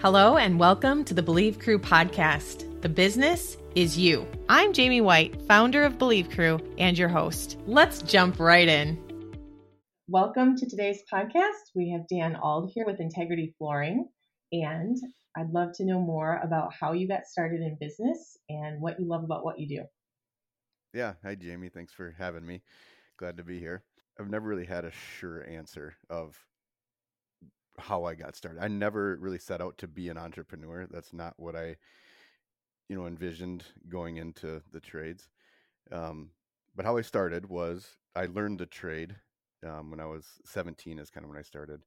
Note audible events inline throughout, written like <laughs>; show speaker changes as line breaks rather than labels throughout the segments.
Hello, and welcome to the Believe Crew podcast. The business is you. I'm Jaime White, founder of Believe Crew and your host. Let's jump right in. Welcome to today's podcast. We have Dan Auld here with Integrity Flooring, and I'd love to know more about how you got started in business and what you love about what you do.
Yeah. Hi, Jaime. Thanks for having me. Glad to be here. I've never really had a sure answer of how I got started. I never really set out to be an entrepreneur. That's not what I, you know, envisioned going into the trades. Um, but how I started was I learned the trade um, when I was 17 is kind of when I started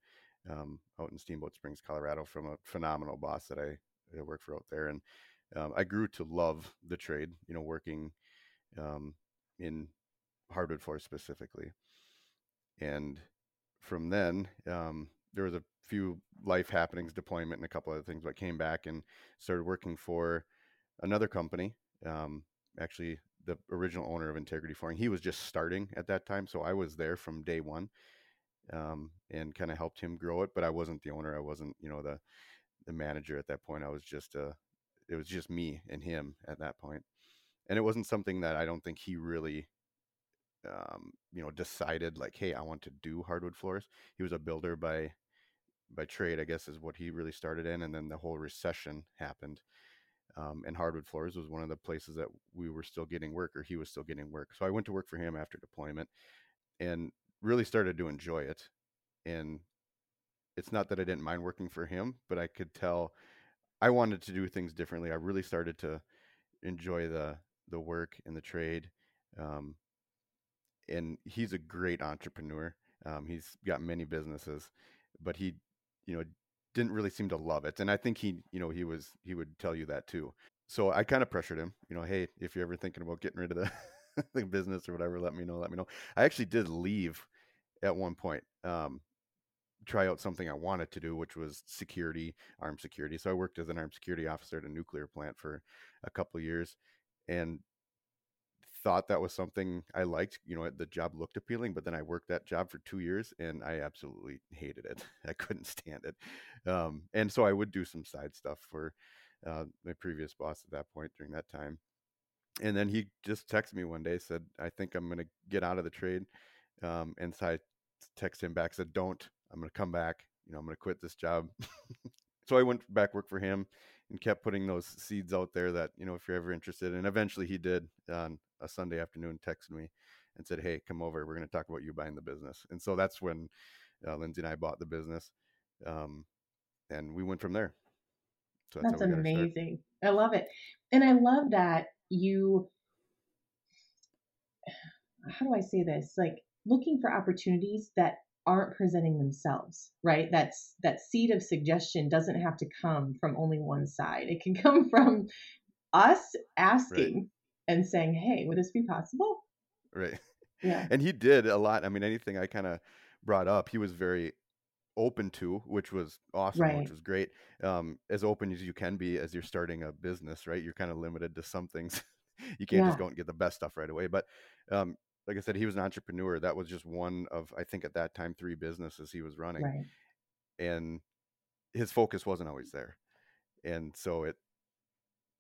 um, out in Steamboat Springs, Colorado, from a phenomenal boss that I, I worked for out there, and um, I grew to love the trade. You know, working um, in hardwood floors specifically, and from then um, there was a few life happenings, deployment, and a couple other things, but came back and started working for another company. Um, actually, the original owner of Integrity Flooring, he was just starting at that time, so I was there from day one, um, and kind of helped him grow it. But I wasn't the owner. I wasn't, you know, the the manager at that point. I was just a, uh, it was just me and him at that point, and it wasn't something that I don't think he really um, you know, decided like, hey, I want to do hardwood floors. He was a builder by by trade, I guess, is what he really started in. And then the whole recession happened. Um, and hardwood floors was one of the places that we were still getting work or he was still getting work. So I went to work for him after deployment and really started to enjoy it. And it's not that I didn't mind working for him, but I could tell I wanted to do things differently. I really started to enjoy the the work and the trade. Um, and he's a great entrepreneur. Um, he's got many businesses, but he you know, didn't really seem to love it. And I think he, you know, he was, he would tell you that too. So I kind of pressured him, you know, hey, if you're ever thinking about getting rid of the, <laughs> the business or whatever, let me know, let me know. I actually did leave at one point, um, try out something I wanted to do, which was security, armed security. So I worked as an armed security officer at a nuclear plant for a couple years. And thought that was something I liked. You know, the job looked appealing, but then I worked that job for two years and I absolutely hated it. <laughs> I couldn't stand it. Um, and so I would do some side stuff for uh, my previous boss at that point during that time. And then he just texted me one day, said, I think I'm going to get out of the trade. Um, and so I texted him back, said, Don't, I'm going to come back. You know, I'm going to quit this job. <laughs> so I went back work for him and kept putting those seeds out there that you know if you're ever interested and eventually he did on a sunday afternoon texted me and said hey come over we're going to talk about you buying the business. And so that's when uh, lindsay and i bought the business um, and we went from there.
So that's, that's amazing. I love it. And i love that you how do i say this? Like looking for opportunities that aren't presenting themselves right? That's that seed of suggestion doesn't have to come from only one side. It can come <laughs> from us asking. And saying hey would this be possible
right yeah and he did a lot i mean anything i kind of brought up he was very open to which was awesome right. which was great um as open as you can be as you're starting a business right you're kind of limited to some things <laughs> you can't yeah. just go and get the best stuff right away but um like I said, he was an entrepreneur. That was just one of, I think at that time, three businesses he was running. Right. And his focus wasn't always there. And so it,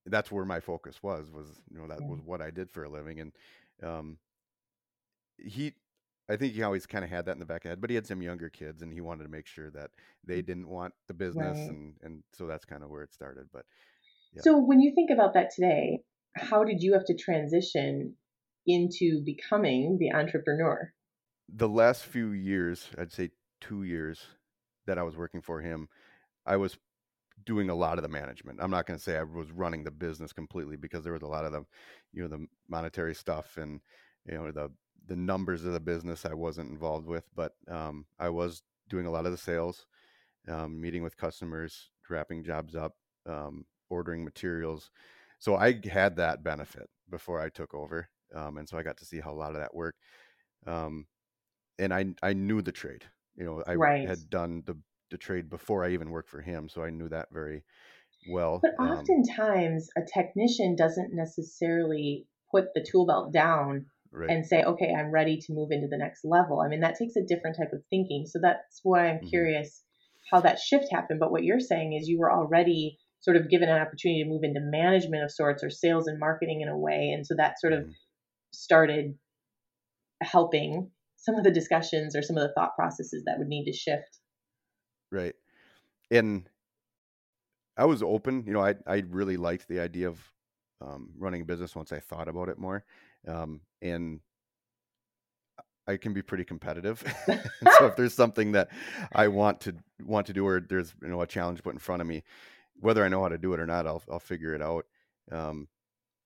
that's where my focus was, was, you know, that was what I did for a living. And, um, he, I think he always kind of had that in the back of head, but he had some younger kids and he wanted to make sure that they mm. didn't want the business. Right. And, and so that's kind of where it started. But
yeah. so when you think about that today, how did you have to transition into becoming the entrepreneur?
The last few years, I'd say two years that I was working for him, I was doing a lot of the management. I'm not going to say I was running the business completely because there was a lot of the, you know, the monetary stuff and you know the the numbers of the business I wasn't involved with, but um, I was doing a lot of the sales, um, meeting with customers, wrapping jobs up, um, ordering materials. So I had that benefit before I took over, um, and so I got to see how a lot of that worked. Um, and I I knew the trade. You know, I right. had done the the trade before I even worked for him, so I knew that very well.
But um oftentimes, a technician doesn't necessarily put the tool belt down right. and say, "Okay, I'm ready to move into the next level." I mean, that takes a different type of thinking. So that's why I'm mm-hmm. curious how that shift happened. But what you're saying is you were already sort of given an opportunity to move into management of sorts or sales and marketing in a way. And so that sort of mm-hmm. started helping some of the discussions or some of the thought processes that would need to shift.
Right. And I was open, you know, I, I really liked the idea of um, running a business once I thought about it more. Um, and I can be pretty competitive. <laughs> so if <laughs> there's something that I want to want to do, or there's you know a challenge put in front of me, whether I know how to do it or not, I'll I'll figure it out. Um,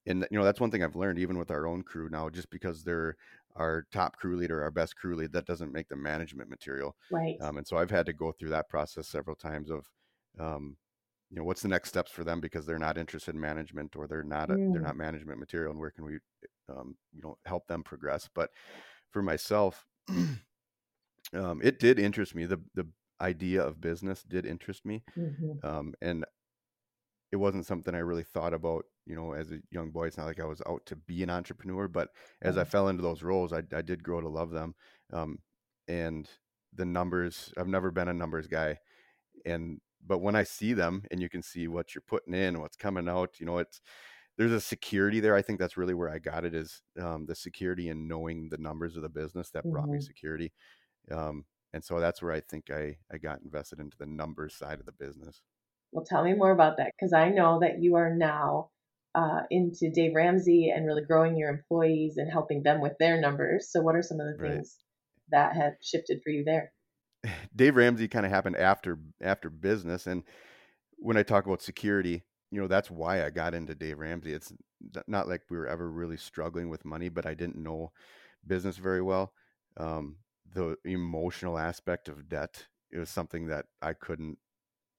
and you know that's one thing I've learned even with our own crew now. Just because they're our top crew leader, our best crew lead, that doesn't make the management material.
Right.
Um, and so I've had to go through that process several times of, um, you know, what's the next steps for them because they're not interested in management or they're not a, mm. they're not management material, and where can we, um, you know, help them progress. But for myself, <clears throat> um, it did interest me. The the idea of business did interest me, mm-hmm. um, and it wasn't something I really thought about, you know, as a young boy. It's not like I was out to be an entrepreneur, but as I fell into those roles, I, I did grow to love them. Um, and the numbers, I've never been a numbers guy. And, but when I see them and you can see what you're putting in, what's coming out, you know, it's, there's a security there. I think that's really where I got it is um, the security and knowing the numbers of the business that brought mm-hmm. me security. Um, and so that's where I think I, I got invested into the numbers side of the business.
Well, tell me more about that because I know that you are now uh, into Dave Ramsey and really growing your employees and helping them with their numbers. So, what are some of the things right. that have shifted for you there? <laughs>
Dave Ramsey kind of happened after after business, and when I talk about security, you know that's why I got into Dave Ramsey. It's not like we were ever really struggling with money, but I didn't know business very well. Um, the emotional aspect of debt it was something that I couldn't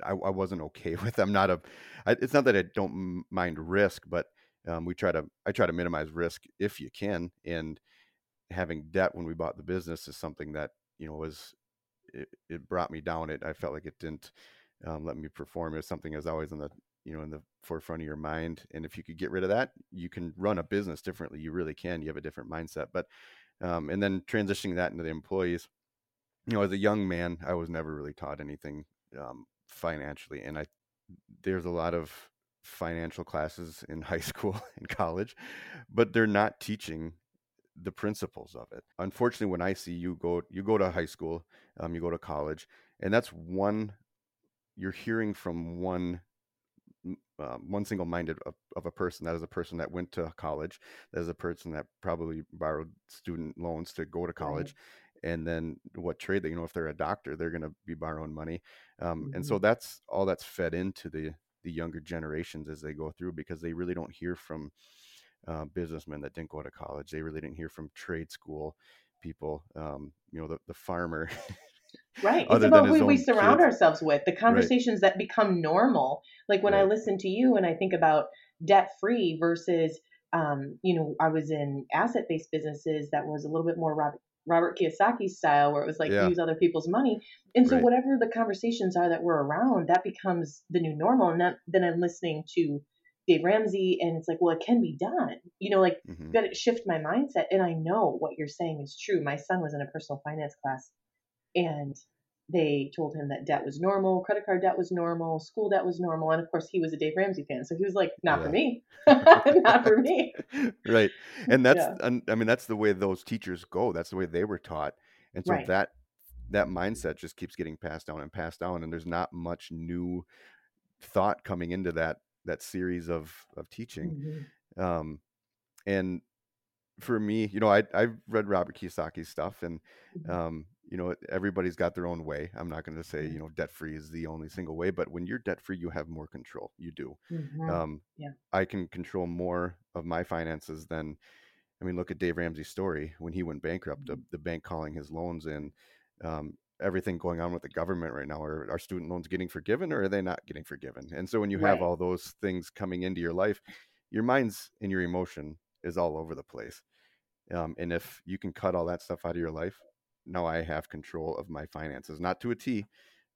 I, I wasn't okay <laughs> with. I'm not a. I, it's not that I don't mind risk, but um, we try to. I try to minimize risk if you can, and having debt when we bought the business is something that you know was it, it brought me down. It I felt like it didn't um, let me perform. It was something that's always in the you know in the forefront of your mind, and if you could get rid of that, you can run a business differently. You really can. You have a different mindset, but um, and then transitioning that into the employees. You know, as a young man, I was never really taught anything um, financially and i there's a lot of financial classes in <laughs> high school and college but they're not teaching the principles of it. Unfortunately when i see you go you go to high school um, you go to college and that's one you're hearing from one um, one single minded of, of, a person. That is a person that went to college. That is a person that probably borrowed student loans to go to college and then what trade they you know if they're a doctor they're going to be borrowing money um, mm-hmm. and so that's all that's fed into the the younger generations as they go through because they really don't hear from uh, businessmen that didn't go to college they really didn't hear from trade school people um, you know the, the farmer <laughs>
right it's about who we surround kids. ourselves with the conversations right. that become normal like when right. i listen to you and i think about debt free versus um, you know, I was in asset based businesses that was a little bit more Robert Kiyosaki style, where it was like yeah. use other people's money. And so, right. whatever the conversations are that we're around, that becomes the new normal. And that, then I'm listening to Dave Ramsey, and it's like, well, it can be done. You know, like, mm-hmm. got to shift my mindset. And I know what you're saying is true. My son was in a personal finance class, and they told him that debt was normal, credit card debt was normal, school debt was normal, and of course he was a Dave Ramsey fan, so he was like, "Not yeah. for me, <laughs> <laughs> not for me." <laughs>
Right, and that's, yeah. I mean, that's the way those teachers go. That's the way they were taught, and so right. that that mindset just keeps getting passed down and passed down, and there's not much new thought coming into that that series of of teaching, mm-hmm. um, and for me, you know, I I've read Robert Kiyosaki's stuff, and mm-hmm. um, you know everybody's got their own way i'm not going to say you know debt free is the only single way but when you're debt free you have more control you do mm-hmm. um, yeah. i can control more of my finances than i mean look at dave ramsey's story when he went bankrupt mm-hmm. the, the, bank calling his loans in um, everything going on with the government right now are, are student loans getting forgiven or are they not getting forgiven and so when you right. have all those things coming into your life your mind's and your emotion is all over the place um, and if you can cut all that stuff out of your life now I have control of my finances, not to a T.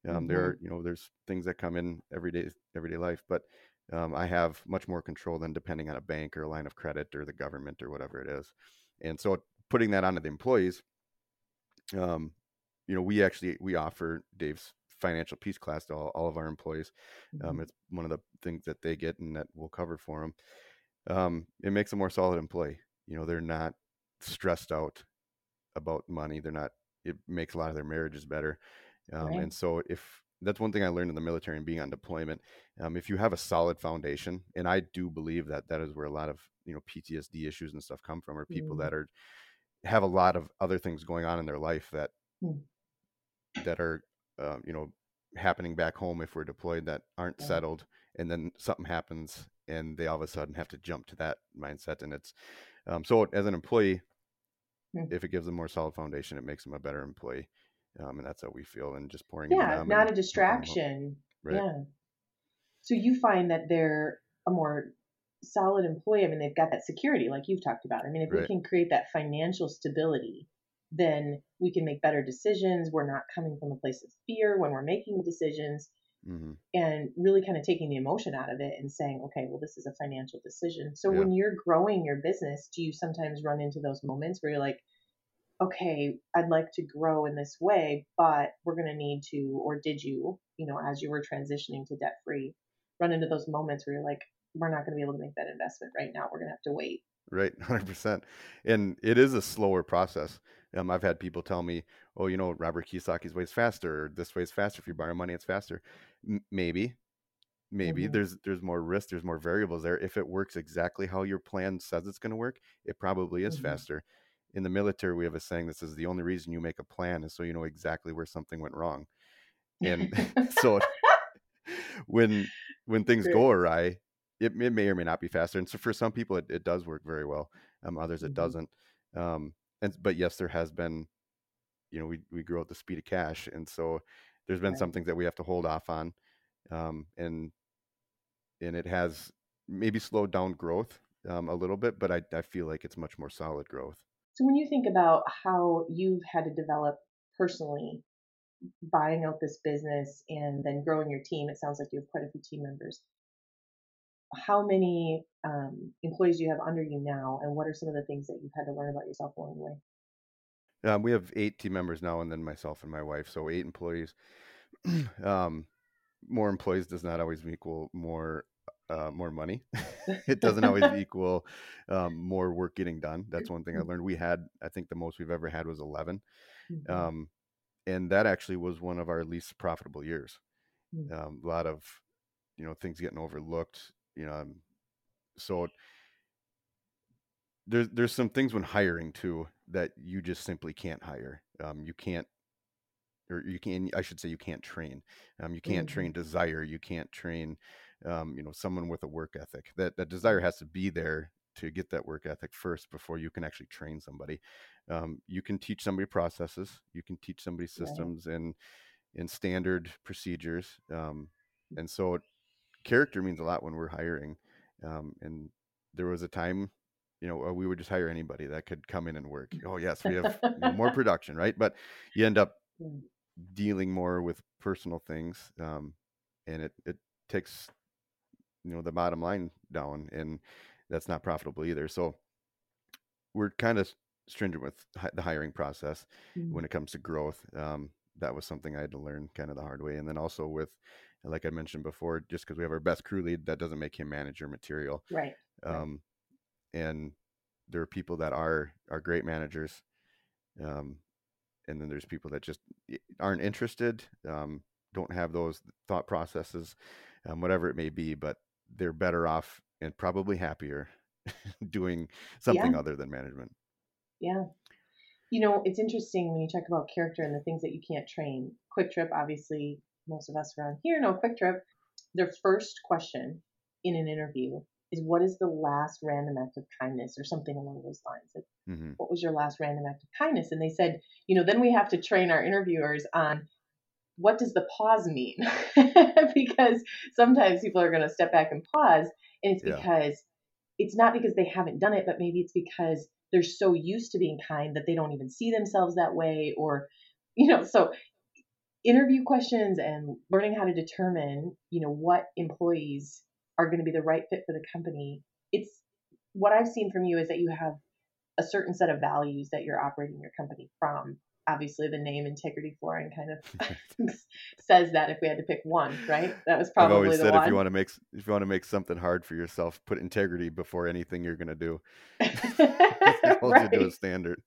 Um, mm-hmm. There, are, you know, there's things that come in everyday everyday life, but um, I have much more control than depending on a bank or a line of credit or the government or whatever it is. And so, putting that onto the employees, um, you know, we actually we offer Dave's financial peace class to all, all of our employees. Um,
Mhm.
it's one of the things that they get and that we'll cover for them. Um, it makes a more solid employee. You know, they're not stressed out about money. They're not. It makes a lot of their marriages better. Um,
Right.
And so, if that's one thing I learned in the military and being on deployment, um, if you have a solid foundation, and I do believe that that is where a lot of you know PTSD issues and stuff come from, or people
Mm.
that are have a lot of other things going on in their life that
Mm.
that are um, you know happening back home if we're deployed that aren't
Yeah.
settled and then something happens and they all of a sudden have to jump to that mindset and it's um, so as an employee
Hmm.
if it gives them more solid foundation it makes them a better employee um, and that's how we feel and just pouring
Yeah,
them
not
and
a
helping them out.
distraction.
Right.
Yeah. So you find that they're a more solid employee. I mean, they've got that security, like you've talked about. I mean, if we can create that financial stability, then we can make better decisions. We're not coming from a place of fear when we're making decisions
Mhm.
and really kind of taking the emotion out of it and saying, okay, well, this is a financial decision. So
Yeah.
when you're growing your business, do you sometimes run into those moments where you're like, okay, I'd like to grow in this way, but we're going to need to, or did you, you know, as you were transitioning to debt free, run into those moments where you're like, we're not going to be able to make that investment right now. We're going to have to wait.
Right, <laughs> hundred percent, and it is a slower process. Um, I've had people tell me, "Oh, you know, Robert Kiyosaki's way is faster, or this way is faster. If you borrow money, it's faster." M- maybe, maybe
Mhm.
there's there's more risk, there's more variables there. If it works exactly how your plan says it's going to work, it probably is
Mhm.
faster. In the military, we have a saying: "This is the only reason you make a plan is so you know exactly where something went wrong." And <laughs> so <laughs> when when things go awry, it, it may or may not be faster. And so for some people, it, it does work very well. Um, others it
Mhm.
doesn't. Um, and but yes, there has been, you know, we we grow at the speed of cash, and so there's been
Right.
some things that we have to hold off on, um, and and it has maybe slowed down growth um, a little bit, but I I feel like it's much more solid growth.
So when you think about how you've had to develop personally, buying out this business and then growing your team, it sounds like you have quite a few team members. How many um, employees do you have under you now, and what are some of the things that you've had to learn about yourself along the way?
Um, we have eight team members now, and then myself and my wife, so eight employees. <clears throat> um, more employees does not always equal more uh, more money. <laughs> it doesn't always <laughs> equal um, more work getting done. That's one thing I learned. We had, I think, the most we've ever had was eleven,
Mhm.
um, and that actually was one of our least profitable years.
Mm.
Um, a lot of you know things getting overlooked. You know, um, so there's there's some things when hiring too that you just simply can't hire. Um, you can't, or you can. I should say you can't train. Um, you can't
Mhm.
train desire. You can't train, um, you know, someone with a work ethic. That that desire has to be there to get that work ethic first before you can actually train somebody. Um, you can teach somebody processes. You can teach somebody systems and and standard procedures. Um, and so character means a lot when we're hiring. Um, and there was a time, you know, uh, we would just hire anybody that could come in and work. Oh yes, we have you know, more <laughs> production, right? But you end up
Mm.
dealing more with personal things, um, and it it takes you know the bottom line down, and that's not profitable either. So we're kind of stringent with hi- the hiring process
Mm.
when it comes to growth. Um, that was something I had to learn kind of the hard way. And then also with, like I mentioned before, just because we have our best crew lead, that doesn't make him manager material.
Right. Right.
And there are people that are are great managers, um, and then there's people that just aren't interested, um, don't have those thought processes, um, whatever it may be, but they're better off and probably happier <laughs> doing something
Yeah.
other than management.
Yeah. You know, it's interesting when you talk about character and the things that you can't train. QuikTrip, obviously, most of us around here know QuikTrip. Their first question in an interview is what is the last random act of kindness or something along those lines? Like,
hmm
what was your last random act of kindness? And they said, you know, then we have to train our interviewers on what does the pause mean? <laughs> because sometimes people are going to step back and pause, and it's
Yeah.
because it's not because they haven't done it, but maybe it's because they're so used to being kind that they don't even see themselves that way, or you know, so interview questions and learning how to determine, you know, what employees are going to be the right fit for the company. It's what I've seen from you is that you have a certain set of values that you're operating your company from. obviously the name integrity flooring kind of <laughs> <laughs> says that if we had to pick one right that was probably
i've always
the
said
one.
if you want to make if you want to make something hard for yourself put integrity before anything you're going to do <laughs> hold
right.
you to a standard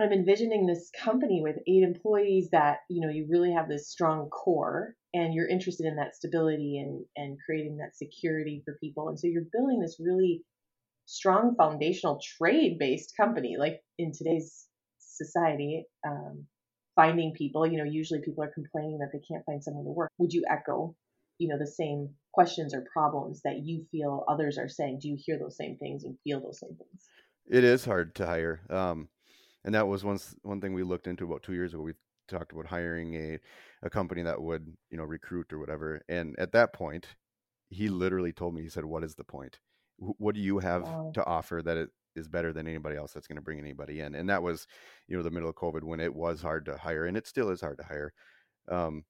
i'm envisioning this company with eight employees that you know you really have this strong core and you're interested in that stability and and creating that security for people. And so you're building this really strong foundational trade based company like in today's society um, finding people you know usually people are complaining that they can't find someone to work. Would you echo you know the same questions or problems that you feel others are saying? Do you hear those same things and feel those same things?
It is hard to hire. Um, and that was one one thing we looked into about two years ago we talked about hiring a a company that would you know recruit or whatever and at that point he literally told me he said what is the point what do you have wow. to offer that it is better than anybody else that's going to bring anybody in and that was you know the middle of covid when it was hard to hire and it still is hard to hire um,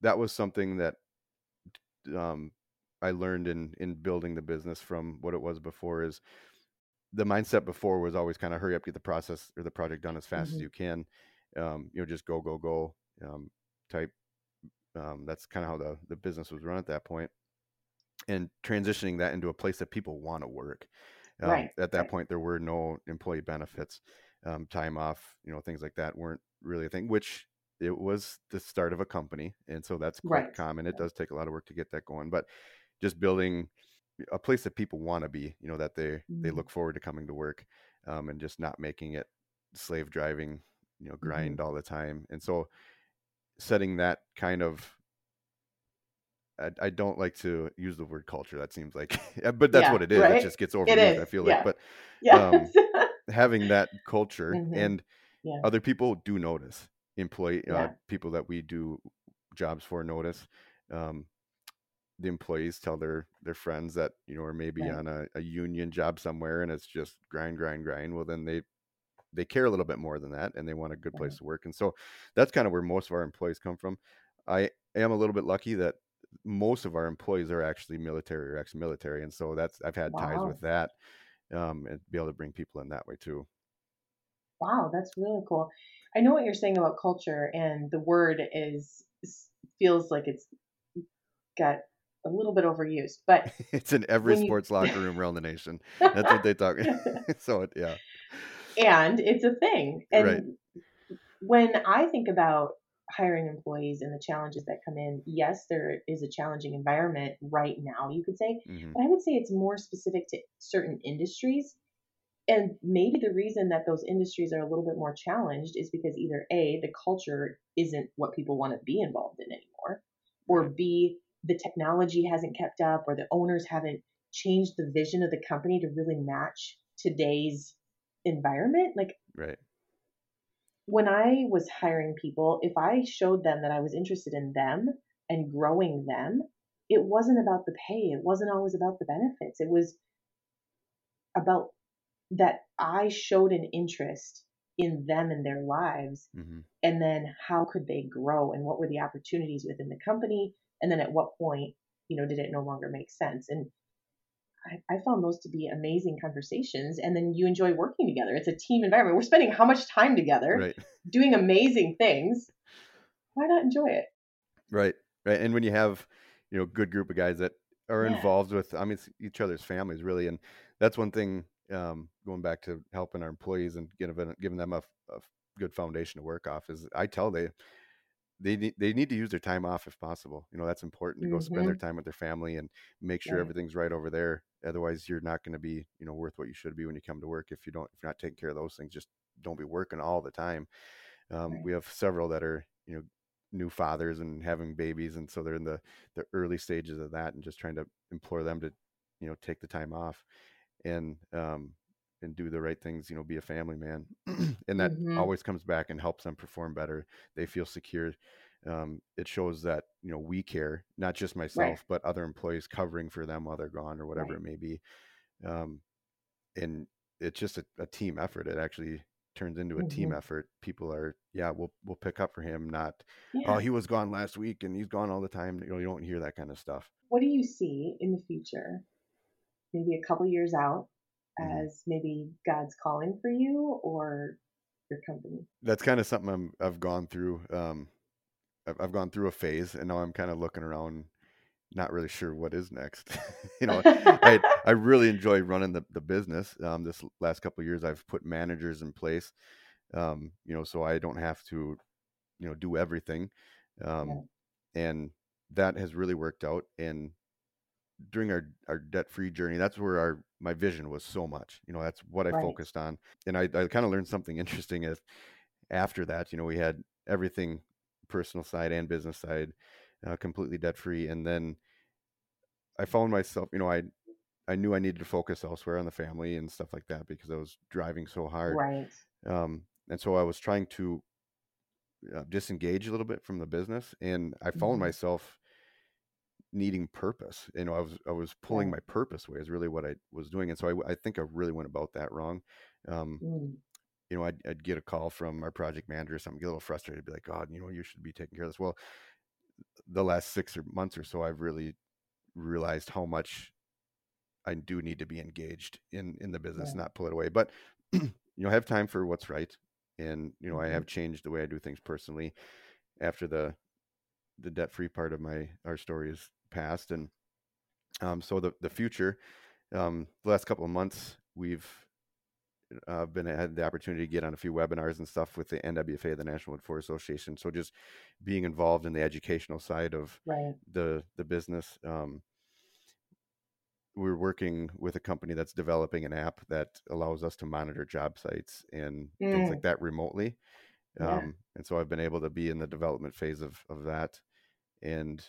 that was something that um, i learned in in building the business from what it was before is the mindset before was always kind of hurry up get the process or the project done as fast mm-hmm. as you can um, you know just go go go um, type um, that's kind of how the the business was run at that point. and transitioning that into a place that people want to work um,
right.
At that
right.
point, there were no employee benefits, um, time off, you know, things like that weren't really a thing. Which it was the start of a company, and so that's quite
right.
common. It does take a lot of work to get that going, but just building a place that people want to be, you know, that they mm-hmm. they look forward to coming to work, um, and just not making it slave driving, you know, grind mm-hmm. all the time. And so setting that kind of I, I, don't like to use the word culture. That seems like, <laughs> but that's
yeah,
what it is.
Right?
It just gets overused. I feel
yeah.
like, but
yeah.
um, <laughs> having that culture
mm-hmm.
and other people do notice. Employee uh, people that we do jobs for notice. Um, the employees tell their their friends that you know are maybe
right.
on a, a union job somewhere and it's just grind grind grind. Well, then they they care a little bit more than that and they want a good place
right.
to work. And so that's kind of where most of our employees come from. I am a little bit lucky that most of our employees are actually military or ex-military, and so that's I've had wow. ties with that, um, and be able to bring people in that way too.
Wow, that's really cool. I know what you're saying about culture, and the word is feels like it's got a little bit overused, but <laughs>
it's in every sports you... <laughs> locker room around the nation. That's what they talk. About. <laughs> So yeah,
and it's a thing. And
right.
when I think about hiring employees and the challenges that come in, yes, there is a challenging environment right now, you could say,
mm-hmm.
but I would say it's more specific to certain industries. And maybe the reason that those industries are a little bit more challenged is because either A, the culture isn't what people want to be involved in anymore, or B, the technology hasn't kept up, or the owners haven't changed the vision of the company to really match today's environment. Like,
right
when I was hiring people, if I showed them that I was interested in them and growing them, it wasn't about the pay. It wasn't always about the benefits. It was about that I showed an interest in them and their lives.
Mm-hmm.
And then how could they grow and what were the opportunities within the company? And then at what point, you know, did it no longer make sense? And I, I, found those to be amazing conversations. And then you enjoy working together. It's a team environment. We're spending how much time together
right. <laughs>
doing amazing things. Why not enjoy it?
Right. Right. And when you have, you know, good group of guys that are
Yeah.
involved with, I mean, each other's families really. And that's one thing, um, going back to helping our employees and giving, giving them a, a good foundation to work off is I tell they, they need they need to use their time off if possible. You know, that's important to go spend their
hmm
time with their family and make sure
Right.
everything's right over there. Otherwise, you're not going to be you know worth what you should be when you come to work if you don't if you're not taking care of those things. Just don't be working all the time. Um,
Right.
we have several that are you know new fathers and having babies, and so they're in the the early stages of that, and just trying to implore them to you know take the time off and um and do the right things. You know, be a family man, <clears throat> and that
hmm
always comes back and helps them perform better. They feel secure. Um, it shows that you know we care, not just
Right.
myself, but other employees covering for them while they're gone or whatever
Right.
it may be. Um, and it's just a, a team effort. It actually turns into a team
hmm
effort. People are, yeah, we'll we'll pick up for him. Not, oh, he was gone last week and he's gone all the time. You know, you don't hear that kind of stuff.
What do you see in the future, maybe a couple years out,
hmm
as maybe God's calling for you or your company?
That's kind of something I'm, I've gone through. Um, I've, I've gone through a phase, and now I'm kind of looking around, not really sure what is next. <laughs> you know, I <laughs> I really enjoy running the the business. Um, this last couple of years, I've put managers in place. Um, you know, so I don't have to, you know, do everything. Um, yeah. and that has really worked out. And during our, our debt free journey, that's where our my vision was so much. You know, that's what I right. focused on. And I, I kind of learned something <laughs> interesting as after that, you know, we had everything personal side and business side uh, completely debt free. And then I found myself, you know, I I knew I needed to focus elsewhere on the family and stuff like that because I was driving so hard.
Right.
Um, and so I was trying to uh, disengage a little bit from the business, and I found mm-hmm. myself needing purpose. You know, I was I was pulling my purpose away is really what I was doing, and so I, I think I really went about that wrong. Um, mm. You know, I'd, I'd, get a call from our project manager or something, get a little frustrated, be like, God, you know, you should be taking care of this. Well, the last six or months or so, I've really realized how much I do need to be engaged in in the business, yeah. not pull it away. But <clears throat> you know, have time for what's right, and you know, mm-hmm. I have changed the way I do things personally after the the debt free part of my our story is past, and um, so the the future. Um, the last couple of months, we've uh, been had the opportunity to get on a few webinars and stuff with the NWFA, the National Wood Flooring Association. So just being involved in the educational side of
right.
the the business. Um, we're working with a company that's developing an app that allows us to monitor job sites and mm. things like that remotely. Yeah. Um, and so I've been able to be in the development phase of of that, and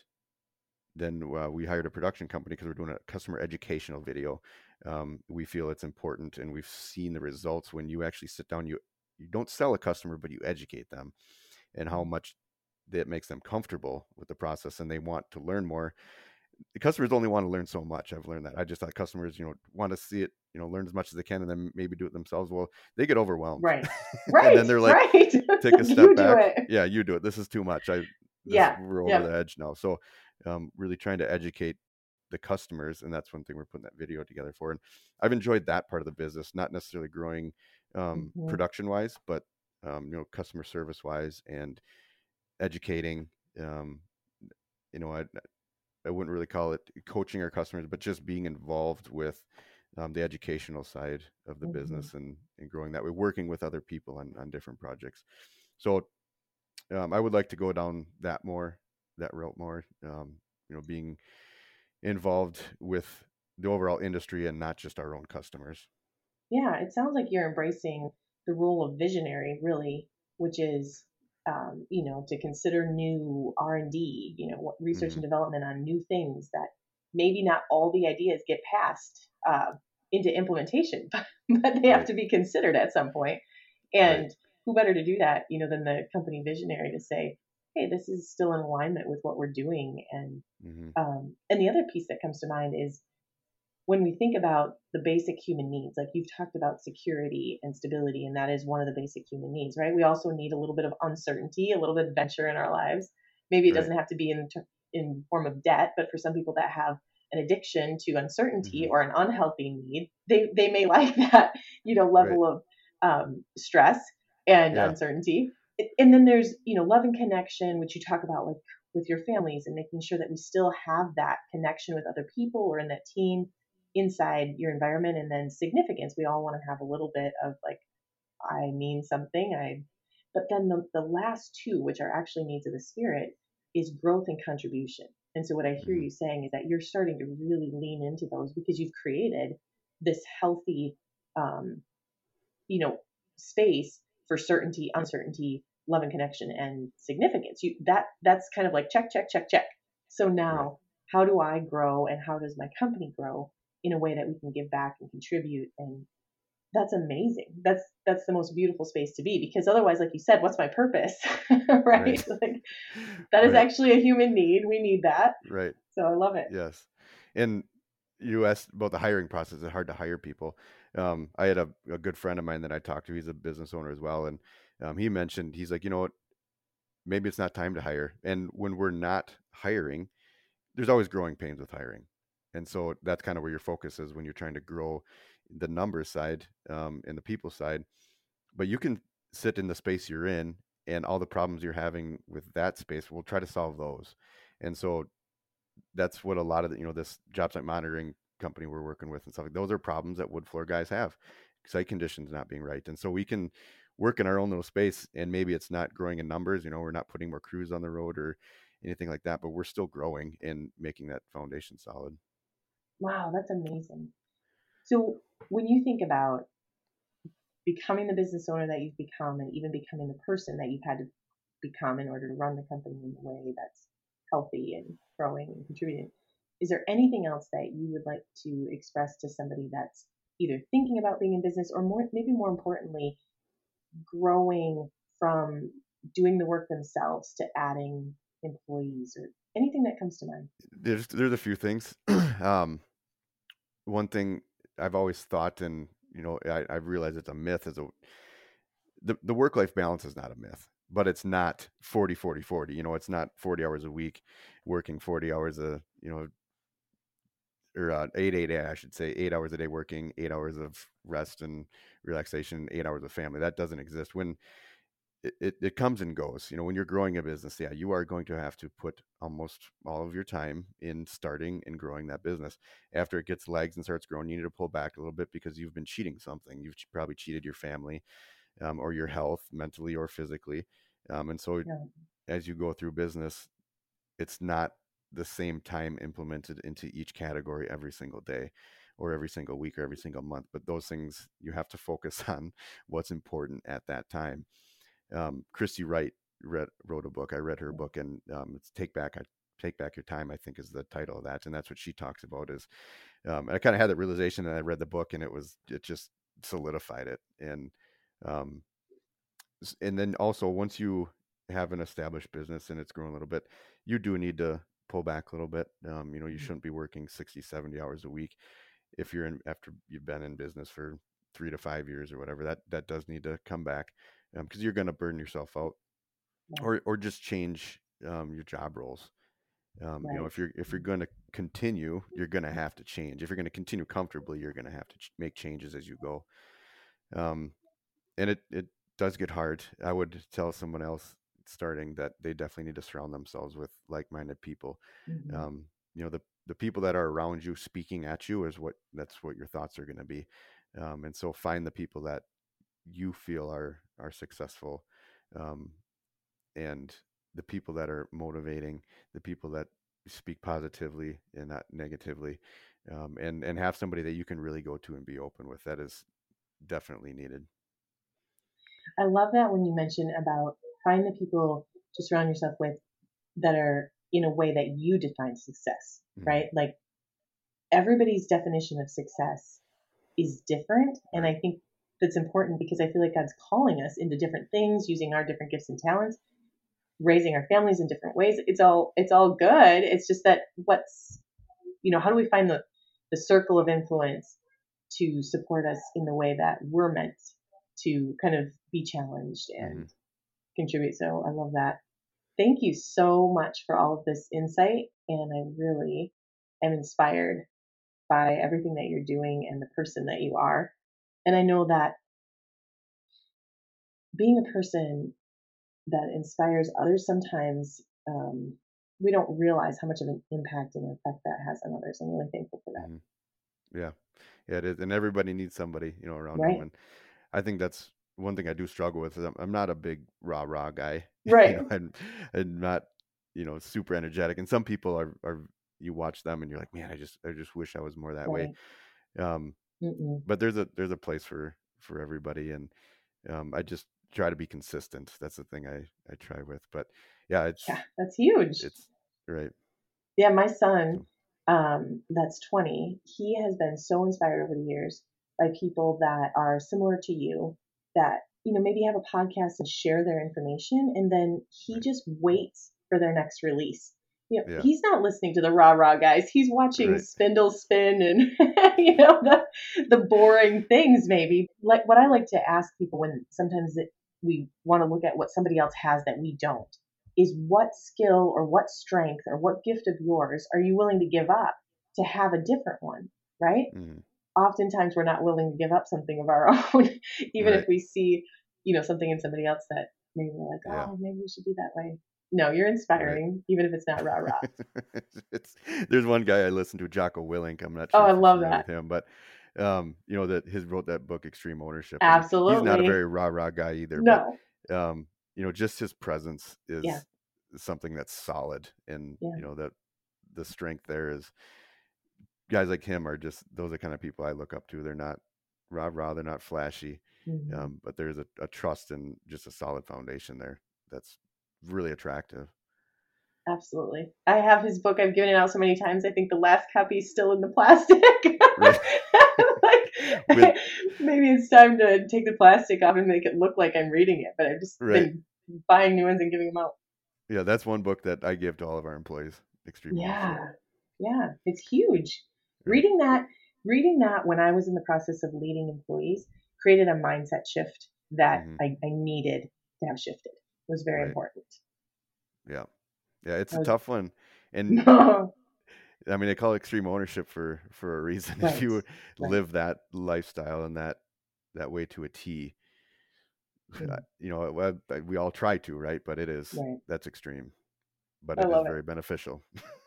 then uh, we hired a production company because we're doing a customer educational video. Um, we feel it's important, and we've seen the results when you actually sit down. You you don't sell a customer, but you educate them, and how mm. much that makes them comfortable with the process, and they want to learn more. The customers only want to learn so much. I've learned that. I just thought customers, you know, want to see it, you know, learn as much as they can, and then maybe do it themselves. Well, they get overwhelmed,
right? Right. <laughs> and
then they're like,
right.
take a <laughs> step back. Yeah, you do it. This is too much. I
yeah,
we're over yeah. the edge now. So um, really trying to educate the customers, and that's one thing we're putting that video together for. And I've enjoyed that part of the business, not necessarily growing um, mm-hmm. production wise, but um, you know, customer service wise and educating. Um, you know, I I wouldn't really call it coaching our customers, but just being involved with um, the educational side of the mm-hmm. business and, and growing that way, working with other people on, on different projects. So um, I would like to go down that more that route more. Um, you know, being involved with the overall industry and not just our own customers.
Yeah, it sounds like you're embracing the role of visionary, really, which is, um, you know, to consider new R and D, you know, research mm-hmm. and development on new things that maybe not all the ideas get passed uh, into implementation, <laughs> but, but they have to be considered at some point. And right. who better to do that, you know, than the company visionary to say, hey, this is still in alignment with what we're doing. And mm-hmm. um, and the other piece that comes to mind is when we think about the basic human needs, like you've talked about security and stability, and that is one of the basic human needs, right? We also need a little bit of uncertainty, a little bit of adventure in our lives. Maybe it right. doesn't have to be in in form of debt, but for some people that have an addiction to uncertainty mm-hmm. or an unhealthy need, they they may <laughs> like that, you know, level right. of um, stress and yeah. uncertainty and then there's you know love and connection which you talk about like with your families and making sure that we still have that connection with other people or in that team inside your environment and then significance we all want to have a little bit of like i mean something i but then the, the last two which are actually needs of the spirit is growth and contribution and so what i hear mm-hmm. you saying is that you're starting to really lean into those because you've created this healthy um, you know space for certainty, uncertainty, love and connection, and significance. You that that's kind of like check, check, check, check. So now, right. how do I grow, and how does my company grow in a way that we can give back and contribute? And that's amazing. That's that's the most beautiful space to be because otherwise, like you said, what's my purpose, <laughs> right? right? <laughs> Like that is right. actually a human need. We need that.
Right.
So I love it.
Yes, and you asked about the hiring process. It's hard to hire people um, I had a, a, good friend of mine that I talked to. He's a business owner as well, and um, he mentioned he's like, you know what, maybe it's not time to hire. And when we're not hiring, there's always growing pains with hiring, and so that's kind of where your focus is when you're trying to grow the numbers side um, and the people side. But you can sit in the space you're in and all the problems you're having with that space we'll try to solve those and so that's what a lot of the, you know this job site monitoring company we're working with and stuff like those are problems that wood floor guys have site conditions not being right and so we can work in our own little space and maybe it's not growing in numbers you know we're not putting more crews on the road or anything like that but we're still growing and making that foundation solid.
Wow that's amazing. So when you think about becoming the business owner that you've become and even becoming the person that you've had to become in order to run the company in a way that's healthy and growing and contributing is there anything else that you would like to express to somebody that's either thinking about being in business or more maybe more importantly growing from doing the work themselves to adding employees or anything that comes to mind?
There's there's a few things. <clears throat> Um, one thing i've always thought and you know I, i've realized it's a myth is a the, the work life balance is not a myth but it's not 40 40 40 you know it's not 40 hours a week working 40 hours a you know or uh, eight eight eight I should say eight hours a day working, eight hours of rest and relaxation, eight hours of family. That doesn't exist when it, it, it, comes and goes. You know, when you're growing a business, yeah, you are going to have to put almost all of your time in starting and growing that business. After it gets legs and starts growing, you need to pull back a little bit because you've been cheating something. You've probably cheated your family um, or your health, mentally or physically. Um, and so, yeah. as you go through business, it's not the same time implemented into each category every single day or every single week or every single month but those things you have to focus <laughs> on what's important at that time. Um, christy wright read, wrote a book. I read her book and um, it's take back take back your time i think is the title of that and that's what she talks about is um, i kind of had that realization and i read the book and it was it just solidified it and um, and then also once you have an established business and it's grown a little bit you do need to pull back a little bit. Um, you know, you mm-hmm. shouldn't be working 60, 70 hours a week if you're in after you've been in business for three to five years or whatever. That that does need to come back because um, you're going to burn yourself out, yeah. or or just change um, your job roles. Um, right. You know, if you're if you're going to continue, you're going to have to change. If you're going to continue comfortably, you're going to have to ch- make changes as you go. Um, and it it does get hard. I would tell someone else starting that they definitely need to surround themselves with like-minded people. Mm-hmm. um, you know the the people that are around you speaking at you is what that's what your thoughts are going to be. Um, and so find the people that you feel are are successful um, and the people that are motivating the people that speak positively and not negatively um, and and have somebody that you can really go to and be open with. That is definitely needed.
I love that when you mention about find the people to surround yourself with that are in a way that you define success, mm-hmm. right? Like everybody's definition of success is different. And I think that's important because I feel like God's calling us into different things, using our different gifts and talents, raising our families in different ways. It's all it's all good. It's just that what's you know, how do we find the the circle of influence to support us in the way that we're meant to kind of be challenged and mm-hmm contribute. So I love that. Thank you so much for all of this insight. And I really am inspired by everything that you're doing and the person that you are. And I know that being a person that inspires others sometimes um, we don't realize how much of an impact and effect that has on others. I'm really thankful for that.
Mm-hmm. Yeah, yeah, it is, and everybody needs somebody, you know, around right. them. And I think that's one thing I do struggle with is I'm, I'm not a big rah rah guy. <laughs>
Right.
you know, I'm, I'm, not, you know, super energetic. And some people are, are, you watch them and you're like, man, I just, I just wish I was more that right. way. Um, Mm-mm. but there's a, there's a place for, for everybody. And, um, I just try to be consistent. That's the thing I, I try with, but yeah, it's,
yeah, that's huge.
It's right.
Yeah. My son, um, that's 20, he has been so inspired over the years by people that are similar to you that you know maybe have a podcast and share their information and then he just waits for their next release you know, yeah. he's not listening to the rah rah guys. He's watching right. spindle spin and <laughs> you know the the boring things. Maybe like what I like to ask people when sometimes it, we want to look at what somebody else has that we don't is what skill or what strength or what gift of yours are you willing to give up to have a different one, right? Mm oftentimes we're not willing to give up something of our <laughs> own, even right. if we see you know, something in somebody else that maybe we're like, oh,
Yeah.
maybe we should be that way. No, you're inspiring, even if it's not rah rah. <laughs>
it's there's one guy I listened to, Jocko Willink. I'm not
Oh, I love that.
with him, but um, you know that his wrote that book, Extreme Ownership. Absolutely. He's not a very rah rah guy either. But
No.
um, you know, just his presence is
Yeah.
something that's solid, and
Yeah.
you know that the strength there is. Guys like him are just those are the kind of people I look up to. They're not rah rah. They're not flashy,
Mhm.
um, but there's a, a trust and just a solid foundation there that's really attractive.
Absolutely. I have his book. I've given it out so many times. I think the last copy is still in the plastic. <laughs>
Right.
like, <laughs>
With- <laughs>
maybe it's time to take the plastic off and make it look like I'm reading it. But I've just
Right.
been buying new ones and giving them out.
Yeah, that's one book that I give to all of our employees. Extreme
Yeah,
Ownership.
yeah, it's huge.
Right.
Reading that, reading that when I was in the process of leading employees created a mindset shift that
Mhm.
I, I needed to have shifted. It was very
Right.
important.
Yeah, yeah, it's
I
a
was-
tough one, and <laughs>
right.
I mean, they call it extreme ownership for for a reason. <laughs> If you
right.
live that lifestyle and that that way to a T, <sighs>
Mm.
you know, we all try to, right? But it is
Right.
that's extreme, but
I
it is
it.
very beneficial. <laughs>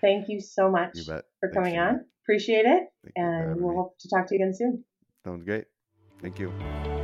Thank you so much
You
for
Thanks,
coming on. Appreciate it.
Thank
And we'll
me.
hope to talk to you again soon.
Sounds great. Thank you.